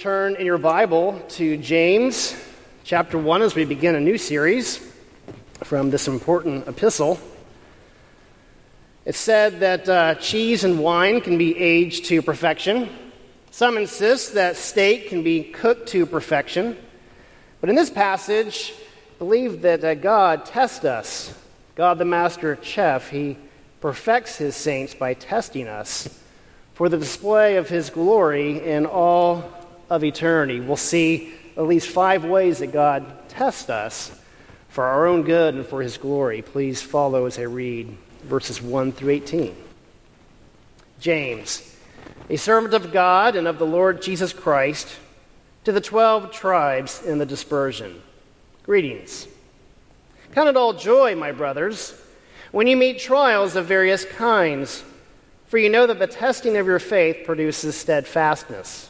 Turn in your Bible to James chapter 1 as we begin a new series from this important epistle. It's said that uh, cheese and wine can be aged to perfection. Some insist that steak can be cooked to perfection. But in this passage, believe that uh, God tests us. God, the master chef, he perfects his saints by testing us for the display of his glory in all of eternity. We'll see at least five ways that God tests us for our own good and for his glory. Please follow as I read verses 1 through 18. James, a servant of God and of the Lord Jesus Christ, to the twelve tribes in the dispersion. Greetings. Count it all joy, my brothers, when you meet trials of various kinds, for you know that the testing of your faith produces steadfastness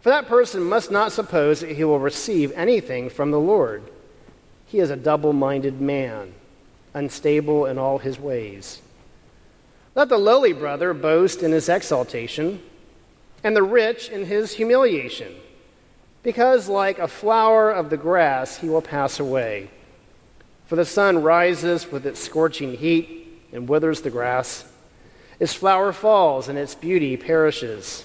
For that person must not suppose that he will receive anything from the Lord. He is a double minded man, unstable in all his ways. Let the lowly brother boast in his exaltation, and the rich in his humiliation, because like a flower of the grass he will pass away. For the sun rises with its scorching heat and withers the grass. Its flower falls, and its beauty perishes.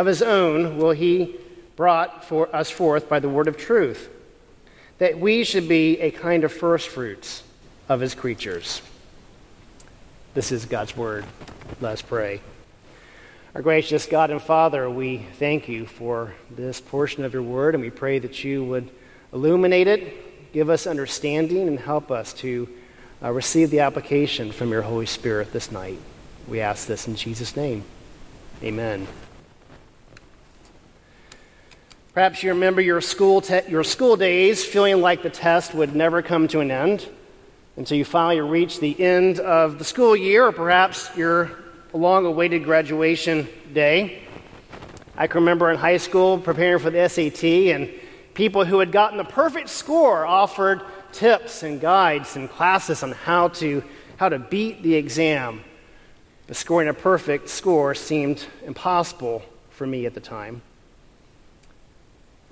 Of his own will he brought for us forth by the word of truth, that we should be a kind of first fruits of his creatures. This is God's word. Let's pray. Our gracious God and Father, we thank you for this portion of your word, and we pray that you would illuminate it, give us understanding, and help us to uh, receive the application from your Holy Spirit this night. We ask this in Jesus' name. Amen. Perhaps you remember your school, te- your school days feeling like the test would never come to an end until you finally reach the end of the school year, or perhaps your long awaited graduation day. I can remember in high school preparing for the SAT, and people who had gotten the perfect score offered tips and guides and classes on how to, how to beat the exam. But scoring a perfect score seemed impossible for me at the time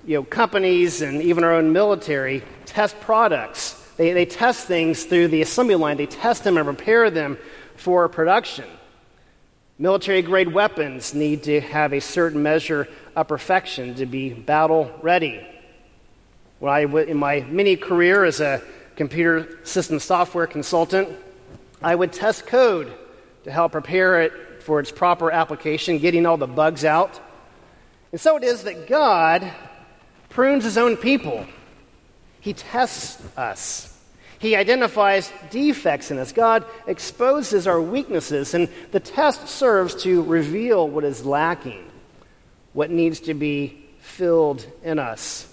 you know, companies and even our own military test products. They, they test things through the assembly line, they test them and prepare them for production. Military grade weapons need to have a certain measure of perfection to be battle ready. When I, in my mini career as a computer system software consultant, I would test code to help prepare it for its proper application, getting all the bugs out. And so it is that God prunes his own people. He tests us. He identifies defects in us. God exposes our weaknesses, and the test serves to reveal what is lacking, what needs to be filled in us.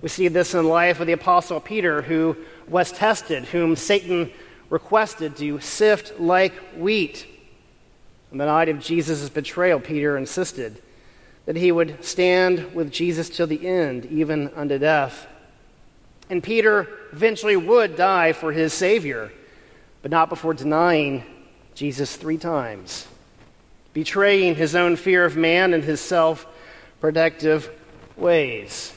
We see this in the life of the Apostle Peter, who was tested, whom Satan requested to sift like wheat. On the night of Jesus' betrayal, Peter insisted that he would stand with Jesus till the end, even unto death. And Peter eventually would die for his Savior, but not before denying Jesus three times, betraying his own fear of man and his self protective ways.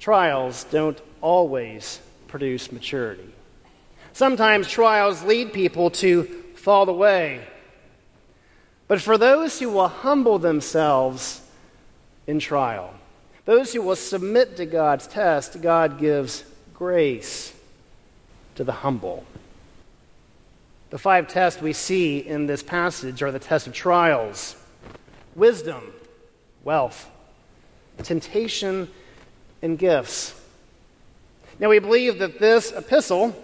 Trials don't always produce maturity. Sometimes trials lead people to fall away. But for those who will humble themselves in trial, those who will submit to God's test, God gives grace to the humble. The five tests we see in this passage are the test of trials, wisdom, wealth, temptation, and gifts. Now, we believe that this epistle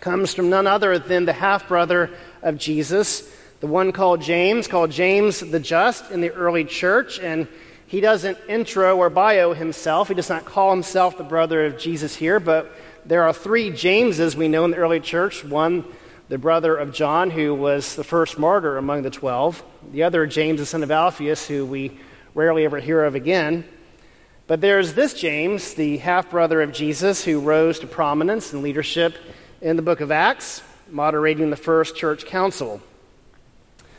comes from none other than the half brother of Jesus, the one called James, called James the Just in the early church. And he doesn't intro or bio himself. He does not call himself the brother of Jesus here, but there are three Jameses we know in the early church. One, the brother of John, who was the first martyr among the twelve. The other, James, the son of Alphaeus, who we rarely ever hear of again. But there's this James, the half brother of Jesus, who rose to prominence and leadership in the book of Acts, moderating the first church council.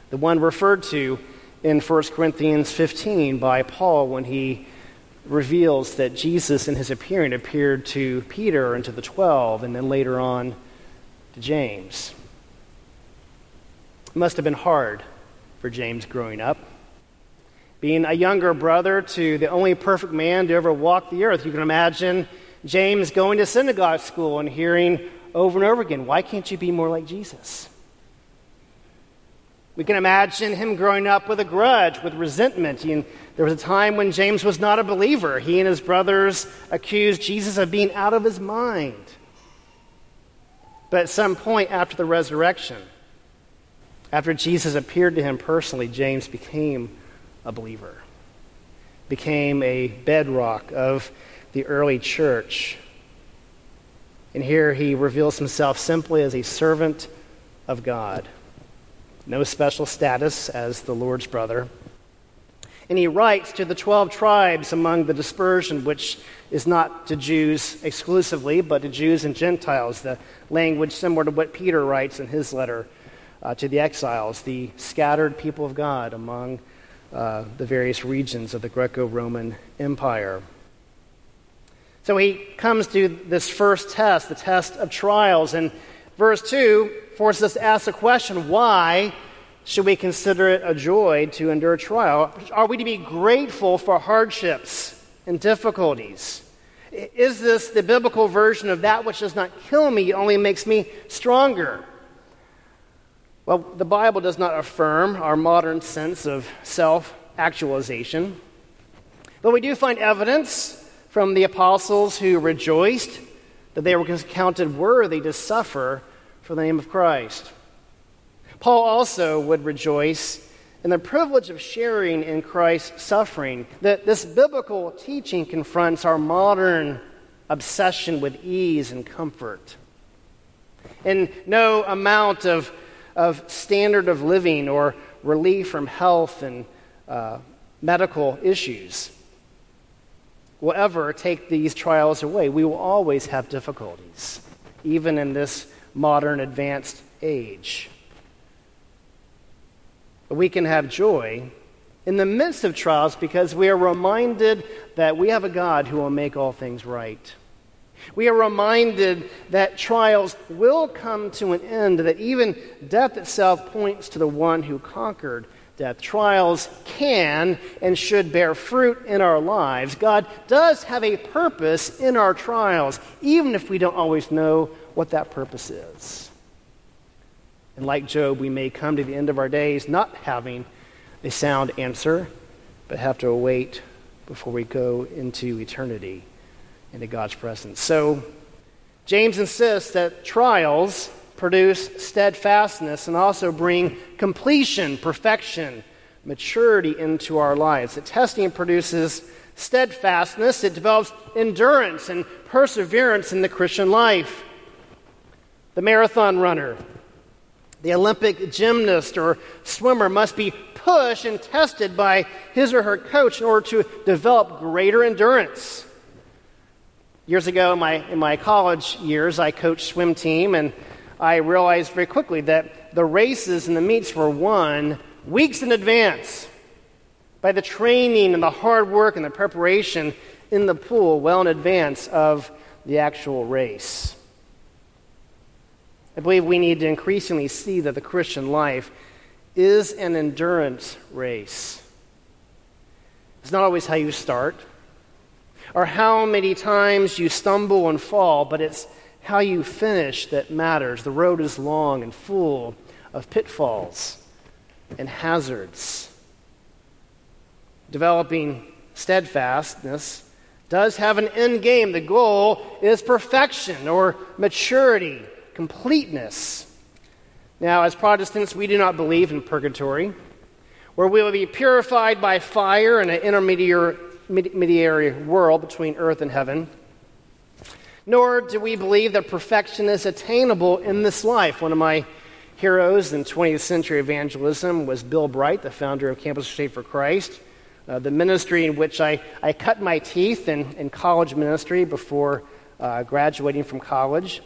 The one referred to in 1 Corinthians 15 by Paul when he reveals that Jesus, in his appearing, appeared to Peter and to the twelve, and then later on to James. It must have been hard for James growing up. Being a younger brother to the only perfect man to ever walk the earth, you can imagine James going to synagogue school and hearing over and over again, Why can't you be more like Jesus? We can imagine him growing up with a grudge, with resentment. And there was a time when James was not a believer. He and his brothers accused Jesus of being out of his mind. But at some point after the resurrection, after Jesus appeared to him personally, James became a believer, became a bedrock of the early church. And here he reveals himself simply as a servant of God no special status as the Lord's brother. And he writes to the 12 tribes among the dispersion, which is not to Jews exclusively, but to Jews and Gentiles, the language similar to what Peter writes in his letter uh, to the exiles, the scattered people of God among uh, the various regions of the Greco Roman Empire. So he comes to this first test, the test of trials. And verse 2 forces us to ask the question why should we consider it a joy to endure trial? Are we to be grateful for hardships and difficulties? Is this the biblical version of that which does not kill me, only makes me stronger? Well, the Bible does not affirm our modern sense of self actualization, but we do find evidence from the apostles who rejoiced that they were counted worthy to suffer for the name of Christ. Paul also would rejoice in the privilege of sharing in Christ's suffering. That this biblical teaching confronts our modern obsession with ease and comfort. And no amount of, of standard of living or relief from health and uh, medical issues will ever take these trials away. We will always have difficulties, even in this modern advanced age. We can have joy in the midst of trials because we are reminded that we have a God who will make all things right. We are reminded that trials will come to an end, that even death itself points to the one who conquered death. trials can and should bear fruit in our lives. God does have a purpose in our trials, even if we don't always know what that purpose is. And like Job, we may come to the end of our days not having a sound answer, but have to await before we go into eternity, into God's presence. So, James insists that trials produce steadfastness and also bring completion, perfection, maturity into our lives. That testing produces steadfastness, it develops endurance and perseverance in the Christian life. The marathon runner, the Olympic gymnast or swimmer must be pushed and tested by his or her coach in order to develop greater endurance. Years ago, in my, in my college years, I coached swim team, and I realized very quickly that the races and the meets were won weeks in advance by the training and the hard work and the preparation in the pool well in advance of the actual race. I believe we need to increasingly see that the Christian life is an endurance race. It's not always how you start or how many times you stumble and fall, but it's how you finish that matters. The road is long and full of pitfalls and hazards. Developing steadfastness does have an end game. The goal is perfection or maturity, completeness. Now, as Protestants, we do not believe in purgatory, where we will be purified by fire in an intermediary world between earth and heaven. Nor do we believe that perfection is attainable in this life. One of my heroes in 20th century evangelism was Bill Bright, the founder of Campus Crusade for Christ, uh, the ministry in which I, I cut my teeth in, in college ministry before uh, graduating from college.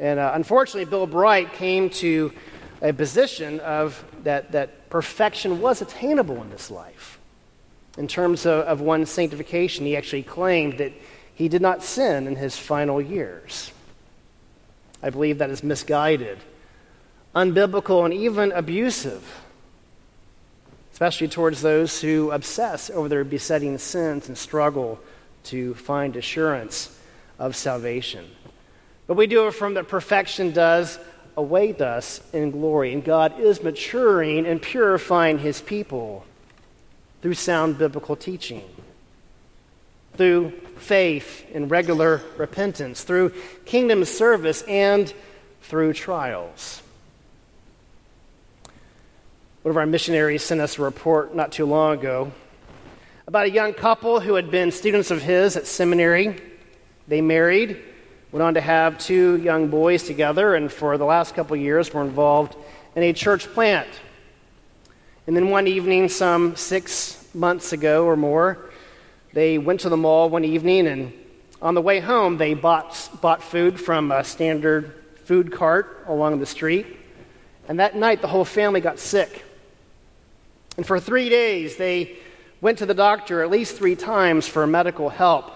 And uh, unfortunately, Bill Bright came to a position of that, that perfection was attainable in this life. In terms of, of one's sanctification, he actually claimed that he did not sin in his final years. I believe that is misguided, unbiblical, and even abusive, especially towards those who obsess over their besetting sins and struggle to find assurance of salvation. But we do affirm that perfection does await us in glory, and God is maturing and purifying his people through sound biblical teaching through faith and regular repentance, through kingdom service, and through trials. One of our missionaries sent us a report not too long ago about a young couple who had been students of his at seminary. They married, went on to have two young boys together, and for the last couple years were involved in a church plant. And then one evening, some six months ago or more, they went to the mall one evening, and on the way home, they bought, bought food from a standard food cart along the street. And that night, the whole family got sick. And for three days, they went to the doctor at least three times for medical help.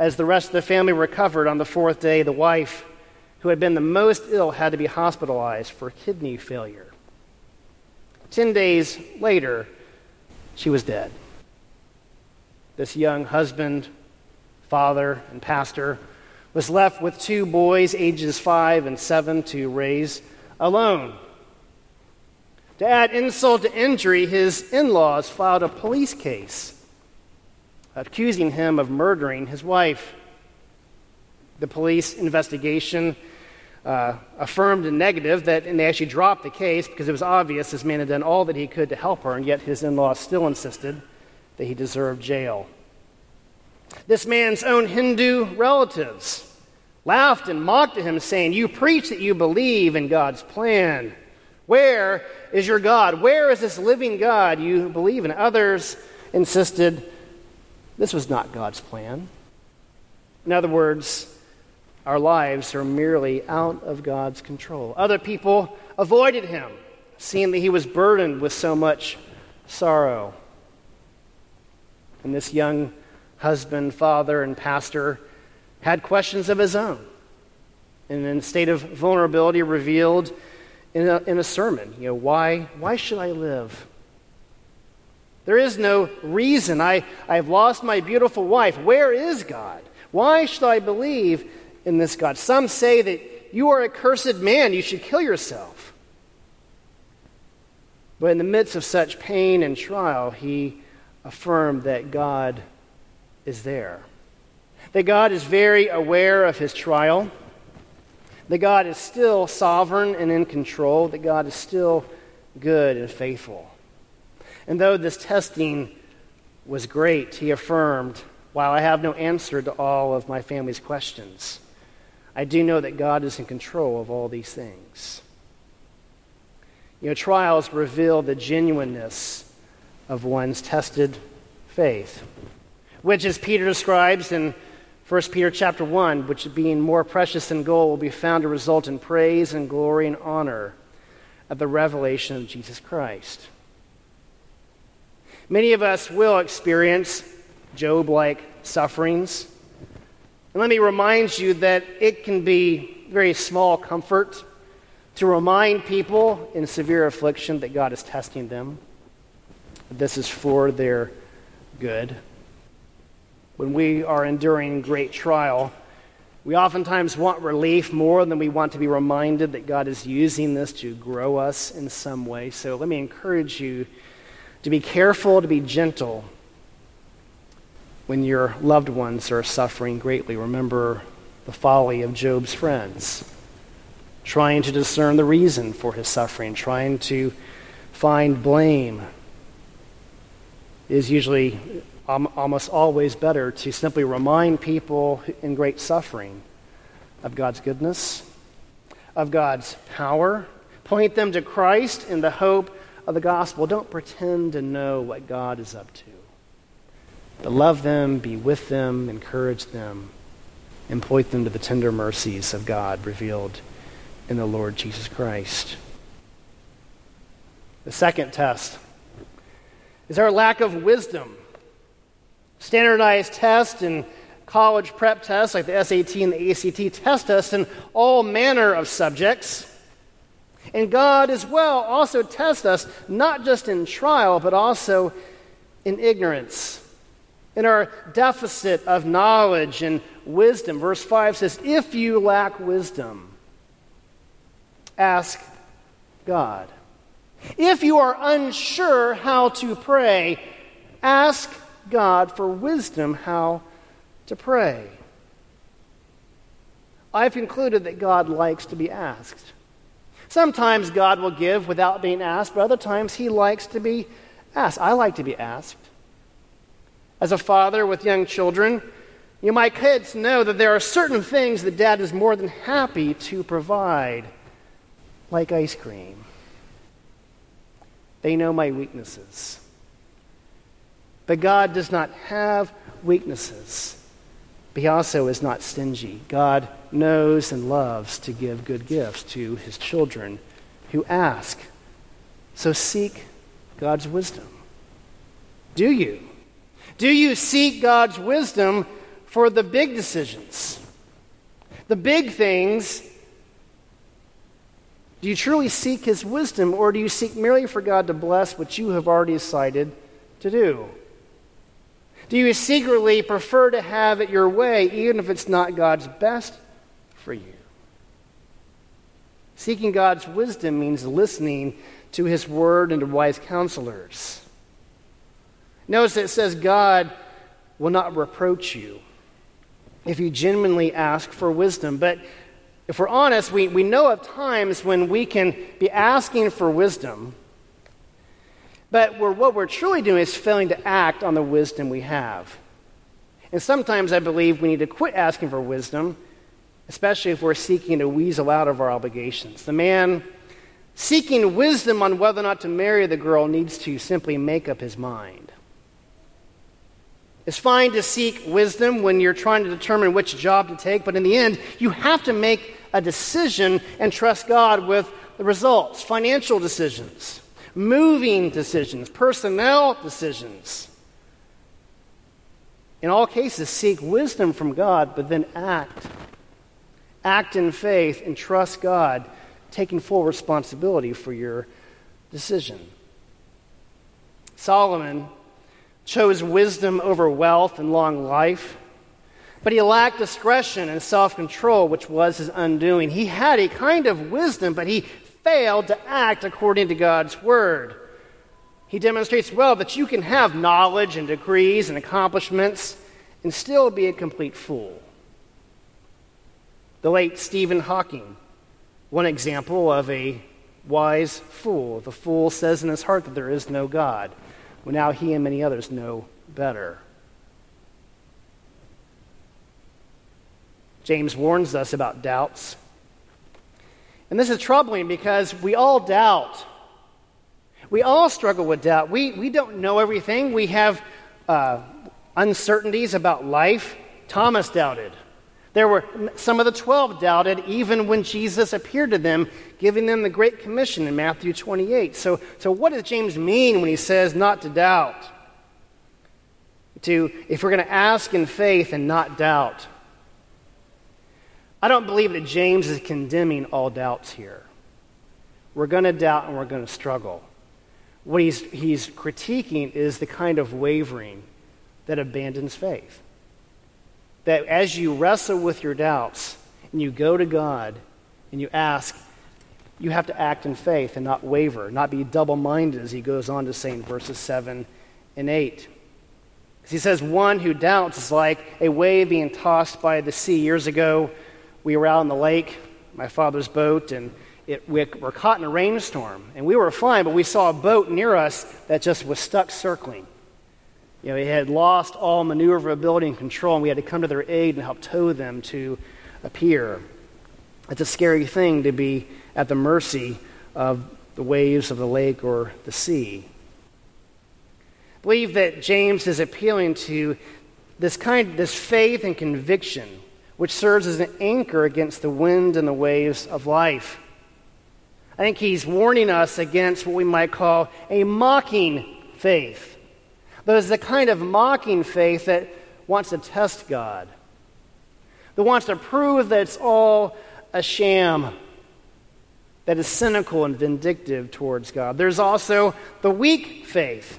As the rest of the family recovered on the fourth day, the wife, who had been the most ill, had to be hospitalized for kidney failure. Ten days later, she was dead this young husband, father, and pastor, was left with two boys, ages five and seven, to raise alone. To add insult to injury, his in laws filed a police case accusing him of murdering his wife. The police investigation uh, affirmed a negative that, and they actually dropped the case because it was obvious this man had done all that he could to help her, and yet his in laws still insisted that he deserved jail. This man's own Hindu relatives laughed and mocked at him, saying, You preach that you believe in God's plan. Where is your God? Where is this living God you believe in? Others insisted this was not God's plan. In other words, our lives are merely out of God's control. Other people avoided him, seeing that he was burdened with so much sorrow. And this young husband, father, and pastor had questions of his own. And in a state of vulnerability, revealed in a, in a sermon. You know, why, why should I live? There is no reason. I, I've lost my beautiful wife. Where is God? Why should I believe in this God? Some say that you are a cursed man. You should kill yourself. But in the midst of such pain and trial, he affirmed that God is there. That God is very aware of his trial. That God is still sovereign and in control. That God is still good and faithful. And though this testing was great, he affirmed, while I have no answer to all of my family's questions, I do know that God is in control of all these things. You know, trials reveal the genuineness of one's tested faith, which, as Peter describes in 1 Peter chapter 1, which being more precious than gold will be found to result in praise and glory and honor at the revelation of Jesus Christ. Many of us will experience Job like sufferings. And let me remind you that it can be very small comfort to remind people in severe affliction that God is testing them. This is for their good. When we are enduring great trial, we oftentimes want relief more than we want to be reminded that God is using this to grow us in some way. So let me encourage you to be careful, to be gentle when your loved ones are suffering greatly. Remember the folly of Job's friends, trying to discern the reason for his suffering, trying to find blame. Is usually um, almost always better to simply remind people in great suffering of God's goodness, of God's power, point them to Christ in the hope of the gospel. Don't pretend to know what God is up to. But love them, be with them, encourage them, and point them to the tender mercies of God revealed in the Lord Jesus Christ. The second test is our lack of wisdom. Standardized tests and college prep tests like the SAT and the ACT test us in all manner of subjects. And God as well also tests us, not just in trial, but also in ignorance, in our deficit of knowledge and wisdom. Verse 5 says, If you lack wisdom, ask God. If you are unsure how to pray, ask God for wisdom how to pray. I've concluded that God likes to be asked. Sometimes God will give without being asked, but other times He likes to be asked. I like to be asked. As a father with young children, you my kids know that there are certain things that dad is more than happy to provide, like ice cream. They know my weaknesses. But God does not have weaknesses. He also is not stingy. God knows and loves to give good gifts to his children who ask. So seek God's wisdom. Do you? Do you seek God's wisdom for the big decisions? The big things. Do you truly seek his wisdom, or do you seek merely for God to bless what you have already decided to do? Do you secretly prefer to have it your way, even if it's not God's best for you? Seeking God's wisdom means listening to his word and to wise counselors. Notice it says God will not reproach you if you genuinely ask for wisdom. But if we're honest, we, we know of times when we can be asking for wisdom but we're, what we're truly doing is failing to act on the wisdom we have. And sometimes I believe we need to quit asking for wisdom, especially if we're seeking to weasel out of our obligations. The man seeking wisdom on whether or not to marry the girl needs to simply make up his mind. It's fine to seek wisdom when you're trying to determine which job to take, but in the end, you have to make a decision and trust God with the results, financial decisions moving decisions, personnel decisions. In all cases, seek wisdom from God, but then act. Act in faith and trust God taking full responsibility for your decision. Solomon chose wisdom over wealth and long life, but he lacked discretion and self control, which was his undoing. He had a kind of wisdom, but he failed to act according to God's word. He demonstrates well that you can have knowledge and degrees and accomplishments and still be a complete fool. The late Stephen Hawking, one example of a wise fool. The fool says in his heart that there is no God. Well, now he and many others know better. James warns us about doubts. And this is troubling because we all doubt. We all struggle with doubt. We, we don't know everything. We have uh, uncertainties about life. Thomas doubted. There were some of the 12 doubted even when Jesus appeared to them, giving them the Great Commission in Matthew 28. So, so what does James mean when he says not to doubt? To, if we're going to ask in faith and not doubt. I don't believe that James is condemning all doubts here. We're going to doubt and we're going to struggle. What he's, he's critiquing is the kind of wavering that abandons faith that as you wrestle with your doubts and you go to God and you ask, you have to act in faith and not waver, not be double minded, as he goes on to say in verses 7 and 8. He says, One who doubts is like a wave being tossed by the sea. Years ago, we were out on the lake, my father's boat, and it, we were caught in a rainstorm. And we were fine, but we saw a boat near us that just was stuck circling. You know, they had lost all maneuverability and control, and we had to come to their aid and help tow them to a pier. It's a scary thing to be at the mercy of the waves of the lake or the sea. I believe that James is appealing to this kind, this faith and conviction, which serves as an anchor against the wind and the waves of life. I think he's warning us against what we might call a mocking faith but it's the kind of mocking faith that wants to test God, that wants to prove that it's all a sham, that is cynical and vindictive towards God. There's also the weak faith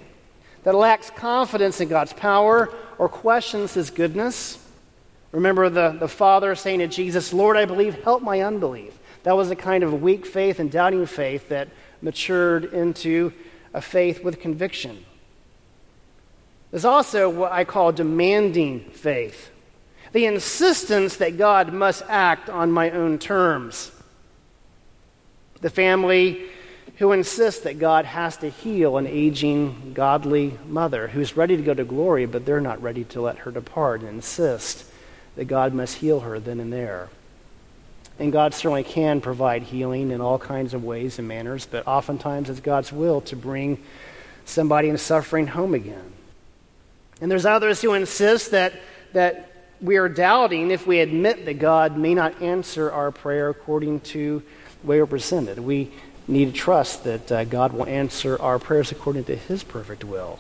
that lacks confidence in God's power or questions his goodness. Remember the, the Father saying to Jesus, Lord, I believe, help my unbelief. That was a kind of weak faith and doubting faith that matured into a faith with conviction. There's also what I call demanding faith the insistence that God must act on my own terms. The family who insists that God has to heal an aging, godly mother who's ready to go to glory, but they're not ready to let her depart and insist that God must heal her then and there. And God certainly can provide healing in all kinds of ways and manners, but oftentimes it's God's will to bring somebody in suffering home again. And there's others who insist that, that we are doubting if we admit that God may not answer our prayer according to the way we're presented. We need to trust that uh, God will answer our prayers according to His perfect will.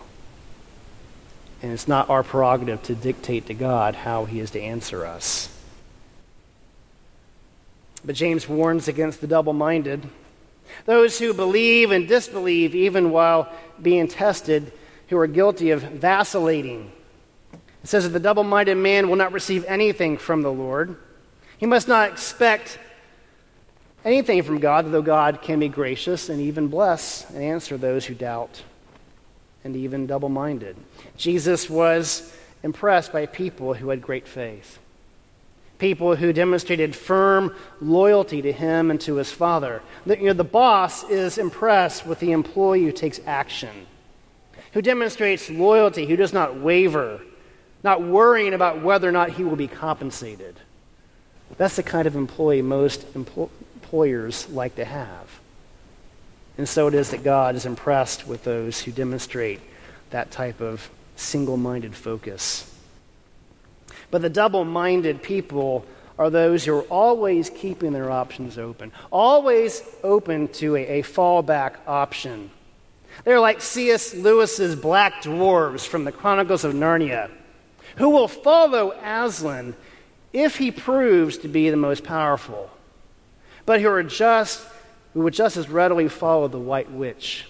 And it's not our prerogative to dictate to God how He is to answer us. But James warns against the double minded. Those who believe and disbelieve even while being tested who are guilty of vacillating. It says that the double minded man will not receive anything from the Lord. He must not expect anything from God, though God can be gracious and even bless and answer those who doubt and even double minded. Jesus was impressed by people who had great faith, people who demonstrated firm loyalty to him and to his Father. The, you know, the boss is impressed with the employee who takes action who demonstrates loyalty, who does not waver, not worrying about whether or not he will be compensated. That's the kind of employee most employers like to have. And so it is that God is impressed with those who demonstrate that type of single minded focus. But the double minded people are those who are always keeping their options open, always open to a, a fallback option. They're like C.S. Lewis's black dwarves from the Chronicles of Narnia, who will follow Aslan if he proves to be the most powerful, but who are just who would just as readily follow the white witch,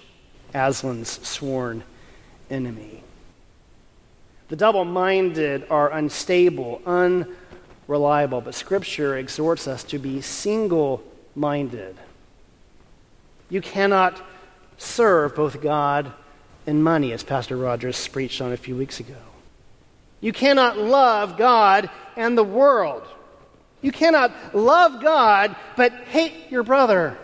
Aslan's sworn enemy. The double minded are unstable, unreliable, but Scripture exhorts us to be single minded. You cannot serve both God and money, as Pastor Rogers preached on a few weeks ago. You cannot love God and the world. You cannot love God but hate your brother.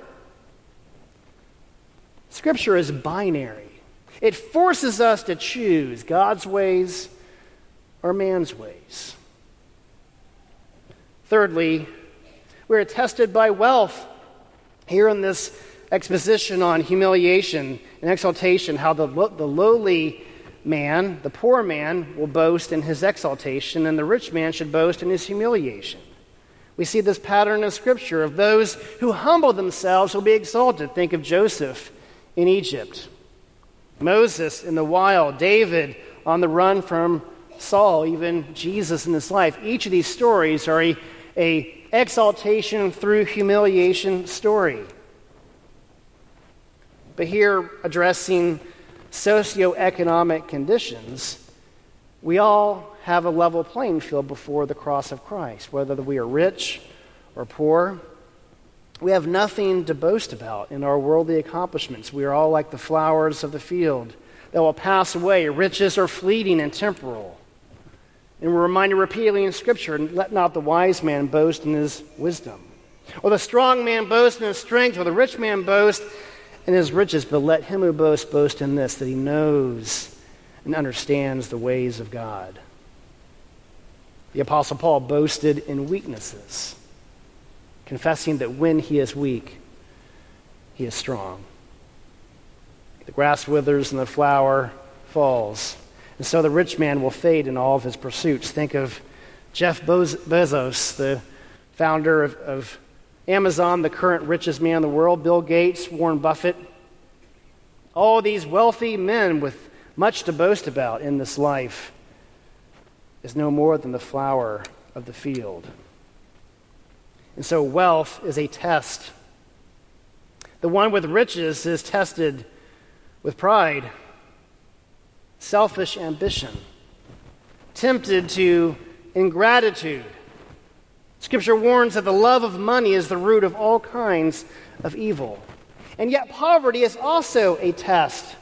Scripture is binary. It forces us to choose God's ways or man's ways. Thirdly, we are tested by wealth. Here in this exposition on humiliation and exaltation, how the, the lowly man, the poor man, will boast in his exaltation, and the rich man should boast in his humiliation. We see this pattern in Scripture of those who humble themselves will be exalted. Think of Joseph in Egypt, Moses in the wild, David on the run from Saul, even Jesus in his life. Each of these stories are a, a exaltation through humiliation story. But here, addressing socioeconomic conditions, we all have a level playing field before the cross of Christ, whether we are rich or poor. We have nothing to boast about in our worldly accomplishments. We are all like the flowers of the field that will pass away. Riches are fleeting and temporal. And we're reminded repeatedly in Scripture let not the wise man boast in his wisdom, or the strong man boast in his strength, or the rich man boast in his riches, but let him who boasts boast in this, that he knows and understands the ways of God. The Apostle Paul boasted in weaknesses, confessing that when he is weak, he is strong. The grass withers and the flower falls. And so the rich man will fade in all of his pursuits. Think of Jeff Bezos, the founder of, of Amazon, the current richest man in the world, Bill Gates, Warren Buffett. All these wealthy men with much to boast about in this life is no more than the flower of the field. And so wealth is a test. The one with riches is tested with pride, selfish ambition, tempted to ingratitude Scripture warns that the love of money is the root of all kinds of evil. And yet, poverty is also a test.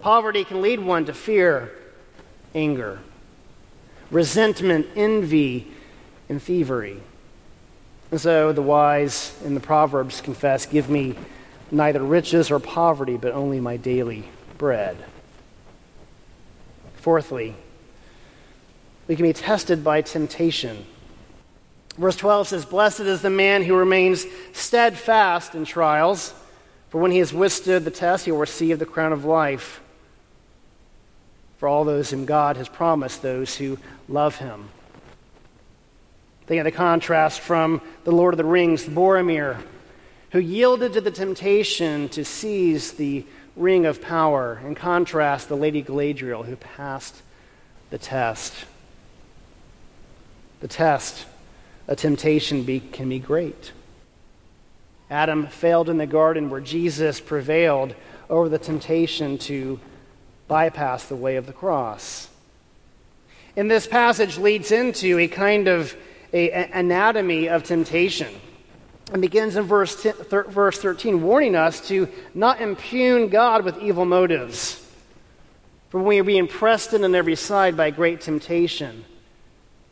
Poverty can lead one to fear, anger, resentment, envy, and thievery. And so the wise in the Proverbs confess Give me neither riches or poverty, but only my daily bread. Fourthly, we can be tested by temptation. Verse 12 says, Blessed is the man who remains steadfast in trials, for when he has withstood the test, he will receive the crown of life for all those whom God has promised, those who love him. Think of the contrast from the Lord of the Rings, Boromir, who yielded to the temptation to seize the ring of power, in contrast, the Lady Galadriel, who passed the test. The test a temptation be, can be great. Adam failed in the garden where Jesus prevailed over the temptation to bypass the way of the cross. And this passage leads into a kind of a, a anatomy of temptation. And begins in verse, t- thir- verse 13, warning us to not impugn God with evil motives. For we are being pressed in on every side by great temptation,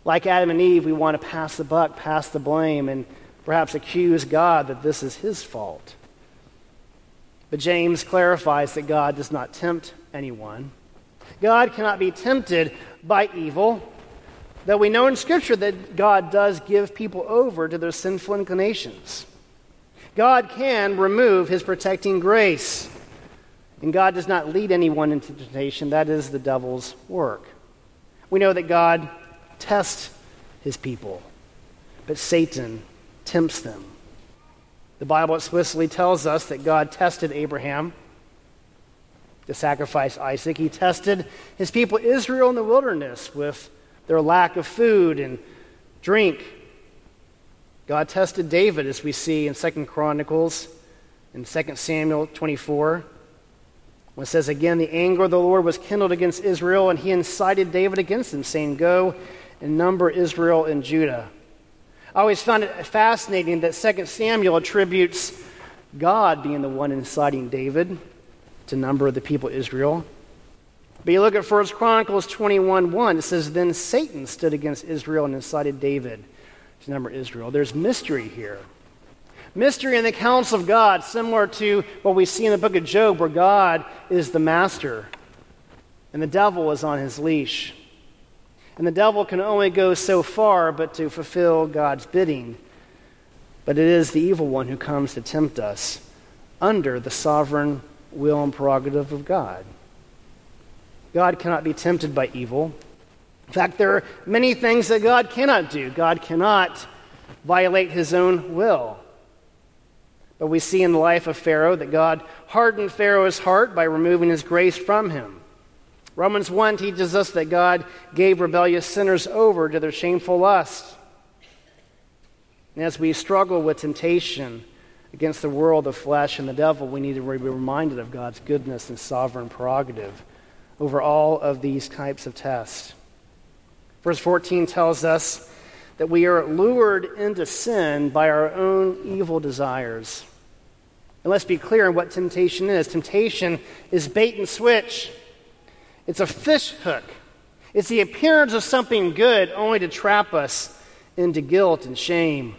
like Adam and Eve, we want to pass the buck, pass the blame, and perhaps accuse God that this is his fault. But James clarifies that God does not tempt anyone. God cannot be tempted by evil, though we know in Scripture that God does give people over to their sinful inclinations. God can remove his protecting grace, and God does not lead anyone into temptation. That is the devil's work. We know that God tests his people, but Satan tempts them. The Bible explicitly tells us that God tested Abraham to sacrifice Isaac. He tested his people Israel in the wilderness with their lack of food and drink. God tested David, as we see in Second Chronicles in 2 Samuel 24, when it says, Again, the anger of the Lord was kindled against Israel, and he incited David against them, saying, Go and number Israel and Judah. I always found it fascinating that 2 Samuel attributes God being the one inciting David to number the people Israel. But you look at 1 Chronicles 21 1, it says, Then Satan stood against Israel and incited David to number Israel. There's mystery here. Mystery in the counsel of God, similar to what we see in the book of Job, where God is the master and the devil is on his leash. And the devil can only go so far but to fulfill God's bidding. But it is the evil one who comes to tempt us under the sovereign will and prerogative of God. God cannot be tempted by evil. In fact, there are many things that God cannot do. God cannot violate his own will. But we see in the life of Pharaoh that God hardened Pharaoh's heart by removing his grace from him. Romans 1 teaches us that God gave rebellious sinners over to their shameful lust. And as we struggle with temptation against the world, the flesh, and the devil, we need to be reminded of God's goodness and sovereign prerogative over all of these types of tests. Verse 14 tells us that we are lured into sin by our own evil desires. And let's be clear on what temptation is. Temptation is bait and switch. It's a fish hook. It's the appearance of something good only to trap us into guilt and shame.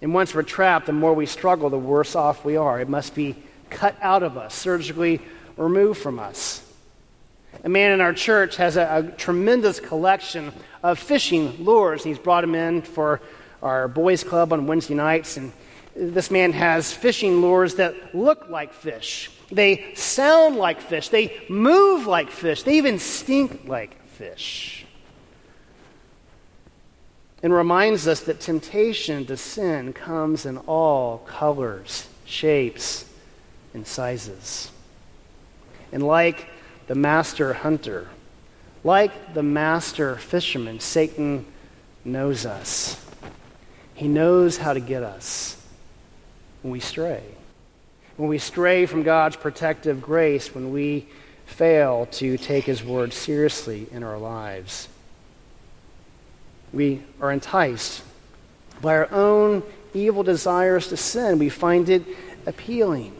And once we're trapped, the more we struggle, the worse off we are. It must be cut out of us, surgically removed from us. A man in our church has a, a tremendous collection of fishing lures. He's brought them in for our boys' club on Wednesday nights, and this man has fishing lures that look like fish. They sound like fish. They move like fish. They even stink like fish. And reminds us that temptation to sin comes in all colors, shapes, and sizes. And like the master hunter, like the master fisherman, Satan knows us. He knows how to get us when we stray. When we stray from God's protective grace, when we fail to take His word seriously in our lives. We are enticed by our own evil desires to sin. We find it appealing.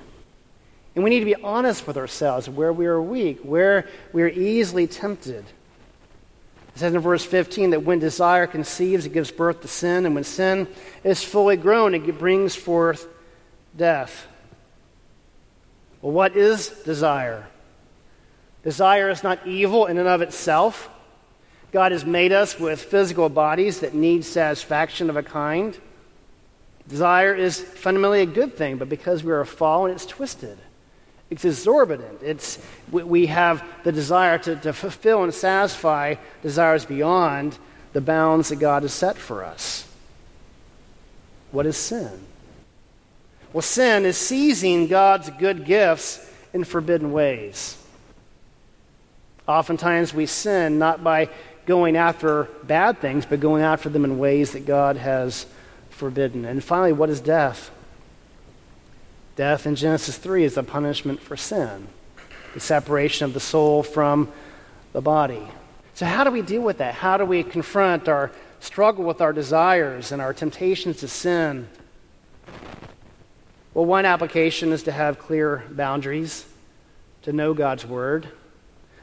And we need to be honest with ourselves where we are weak, where we are easily tempted. It says in verse 15 that when desire conceives, it gives birth to sin, and when sin is fully grown, it brings forth death. Well, what is desire? Desire is not evil in and of itself. God has made us with physical bodies that need satisfaction of a kind. Desire is fundamentally a good thing, but because we are fallen, it's twisted. It's exorbitant. It's, we have the desire to, to fulfill and satisfy desires beyond the bounds that God has set for us. What is sin? Well, sin is seizing God's good gifts in forbidden ways. Oftentimes we sin not by going after bad things, but going after them in ways that God has forbidden. And finally, what is death? Death in Genesis 3 is the punishment for sin, the separation of the soul from the body. So, how do we deal with that? How do we confront our struggle with our desires and our temptations to sin? Well, one application is to have clear boundaries, to know God's word,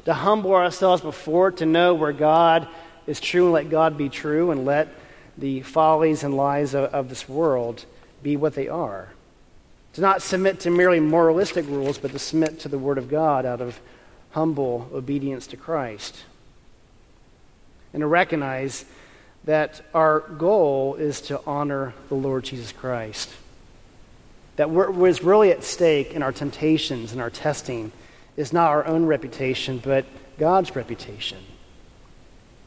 to humble ourselves before, it to know where God is true and let God be true and let the follies and lies of, of this world be what they are. To not submit to merely moralistic rules, but to submit to the Word of God out of humble obedience to Christ. And to recognize that our goal is to honor the Lord Jesus Christ. That what is really at stake in our temptations and our testing is not our own reputation, but God's reputation.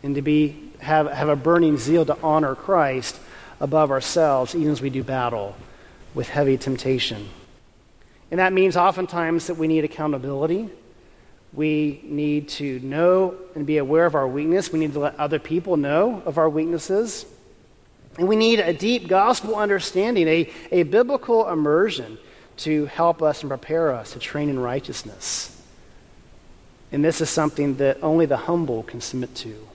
And to be, have, have a burning zeal to honor Christ above ourselves, even as we do battle with heavy temptation. And that means oftentimes that we need accountability. We need to know and be aware of our weakness. We need to let other people know of our weaknesses. And we need a deep gospel understanding, a, a biblical immersion to help us and prepare us to train in righteousness. And this is something that only the humble can submit to.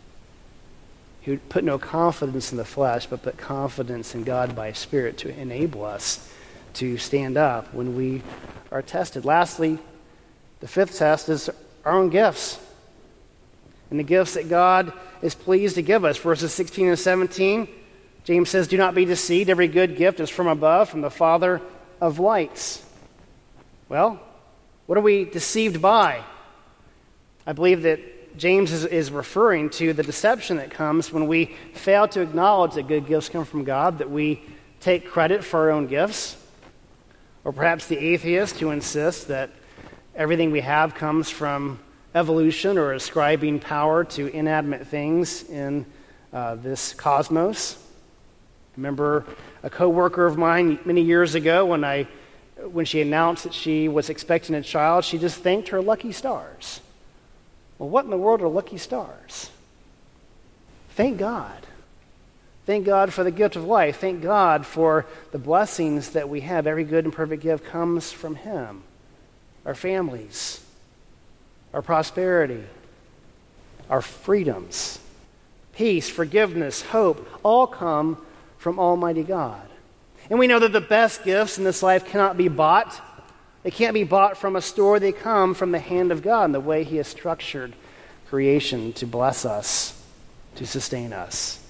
Who put no confidence in the flesh, but put confidence in God by Spirit to enable us to stand up when we are tested. Lastly, the fifth test is our own gifts and the gifts that God is pleased to give us. Verses 16 and 17, James says, Do not be deceived. Every good gift is from above, from the Father of lights. Well, what are we deceived by? I believe that James is, is, referring to the deception that comes when we fail to acknowledge that good gifts come from God, that we take credit for our own gifts. Or perhaps the atheist who insists that everything we have comes from evolution or ascribing power to inanimate things in uh, this cosmos. I remember a coworker of mine many years ago when I when she announced that she was expecting a child, she just thanked her lucky stars. Well, what in the world are lucky stars? Thank God. Thank God for the gift of life. Thank God for the blessings that we have. Every good and perfect gift comes from Him. Our families, our prosperity, our freedoms, peace, forgiveness, hope, all come from Almighty God. And we know that the best gifts in this life cannot be bought. They can't be bought from a store. They come from the hand of God and the way He has structured creation to bless us, to sustain us.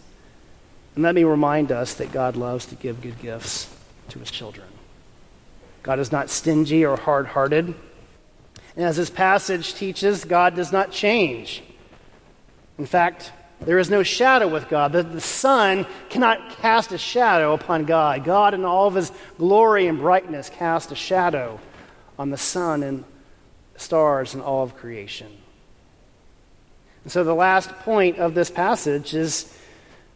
And let me remind us that God loves to give good gifts to His children. God is not stingy or hard hearted. And as this passage teaches, God does not change. In fact, there is no shadow with God. The, the sun cannot cast a shadow upon God. God, in all of his glory and brightness, cast a shadow on the sun and stars and all of creation. And so, the last point of this passage is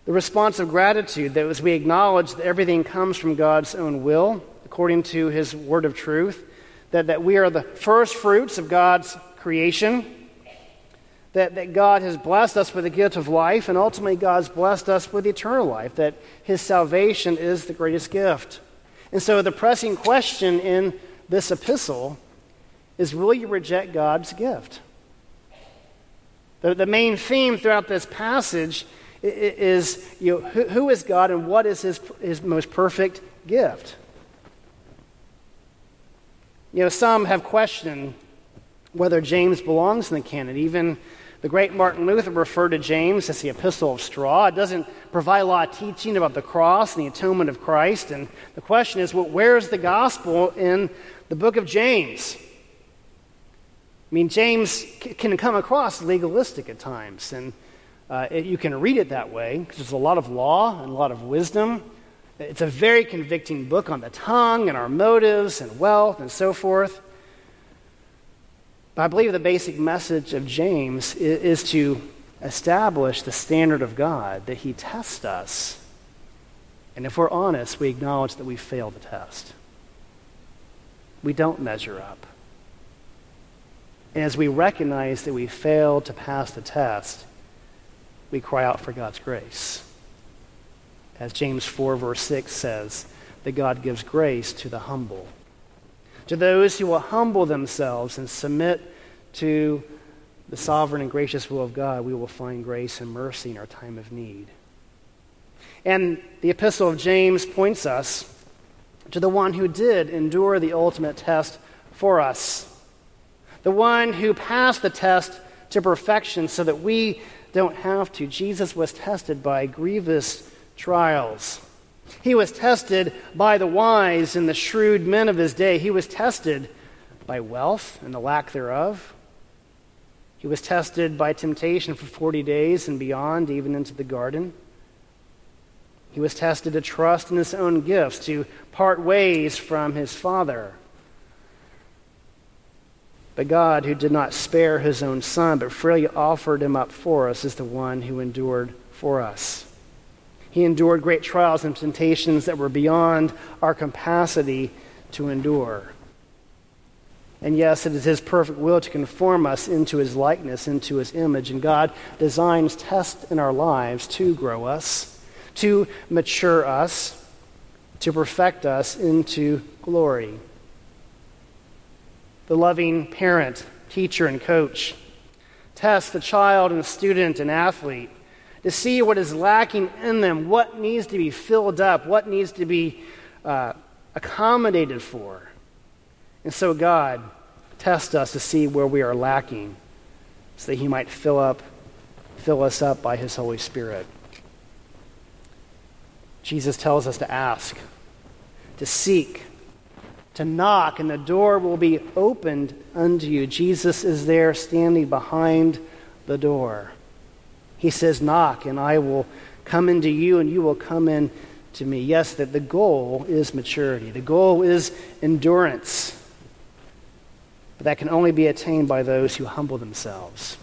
the response of gratitude that as we acknowledge that everything comes from God's own will, according to his word of truth, that, that we are the first fruits of God's creation, that, that God has blessed us with the gift of life, and ultimately God's blessed us with eternal life, that his salvation is the greatest gift. And so the pressing question in this epistle is will you reject God's gift? The, the main theme throughout this passage is you know, who, who is God and what is his, his most perfect gift? You know, some have questioned whether James belongs in the canon. Even the great Martin Luther referred to James as the epistle of straw. It doesn't provide a lot of teaching about the cross and the atonement of Christ. And the question is, well, where is the gospel in the book of James? I mean, James can come across legalistic at times, and uh, it, you can read it that way because there's a lot of law and a lot of wisdom. It's a very convicting book on the tongue and our motives and wealth and so forth. But I believe the basic message of James is, is to establish the standard of God, that he tests us. And if we're honest, we acknowledge that we fail the test. We don't measure up. And as we recognize that we failed to pass the test, we cry out for God's grace as James 4, verse 6 says, that God gives grace to the humble. To those who will humble themselves and submit to the sovereign and gracious will of God, we will find grace and mercy in our time of need. And the epistle of James points us to the one who did endure the ultimate test for us, the one who passed the test to perfection so that we don't have to. Jesus was tested by grievous trials. He was tested by the wise and the shrewd men of his day. He was tested by wealth and the lack thereof. He was tested by temptation for 40 days and beyond, even into the garden. He was tested to trust in his own gifts, to part ways from his Father. But God, who did not spare his own Son, but freely offered him up for us, is the one who endured for us. He endured great trials and temptations that were beyond our capacity to endure. And yes, it is His perfect will to conform us into His likeness, into His image. And God designs tests in our lives to grow us, to mature us, to perfect us into glory. The loving parent, teacher, and coach. Test the child and the student and athlete to see what is lacking in them, what needs to be filled up, what needs to be uh, accommodated for. And so, God, test us to see where we are lacking so that He might fill up, fill us up by His Holy Spirit. Jesus tells us to ask, to seek, to knock, and the door will be opened unto you. Jesus is there standing behind the door. He says, Knock, and I will come into you, and you will come in to me. Yes, that the goal is maturity, the goal is endurance. But that can only be attained by those who humble themselves,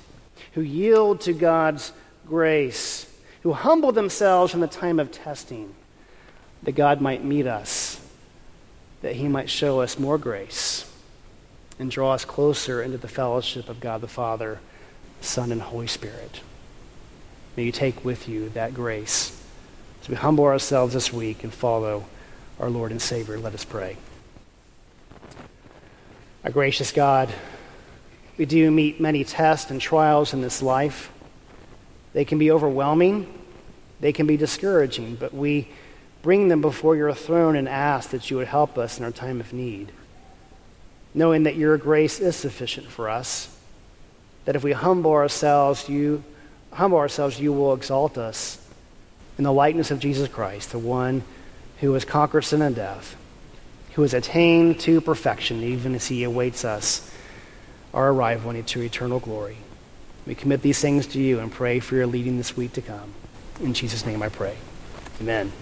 who yield to God's grace, who humble themselves in the time of testing, that God might meet us that he might show us more grace and draw us closer into the fellowship of God the Father, Son, and Holy Spirit. May you take with you that grace as we humble ourselves this week and follow our Lord and Savior. Let us pray. Our gracious God, we do meet many tests and trials in this life. They can be overwhelming, they can be discouraging, but we bring them before your throne and ask that you would help us in our time of need. Knowing that your grace is sufficient for us, that if we humble ourselves, you humble ourselves, you will exalt us in the likeness of Jesus Christ, the one who has conquered sin and death, who has attained to perfection, even as he awaits us our arrival into eternal glory. We commit these things to you and pray for your leading this week to come. In Jesus' name I pray. Amen.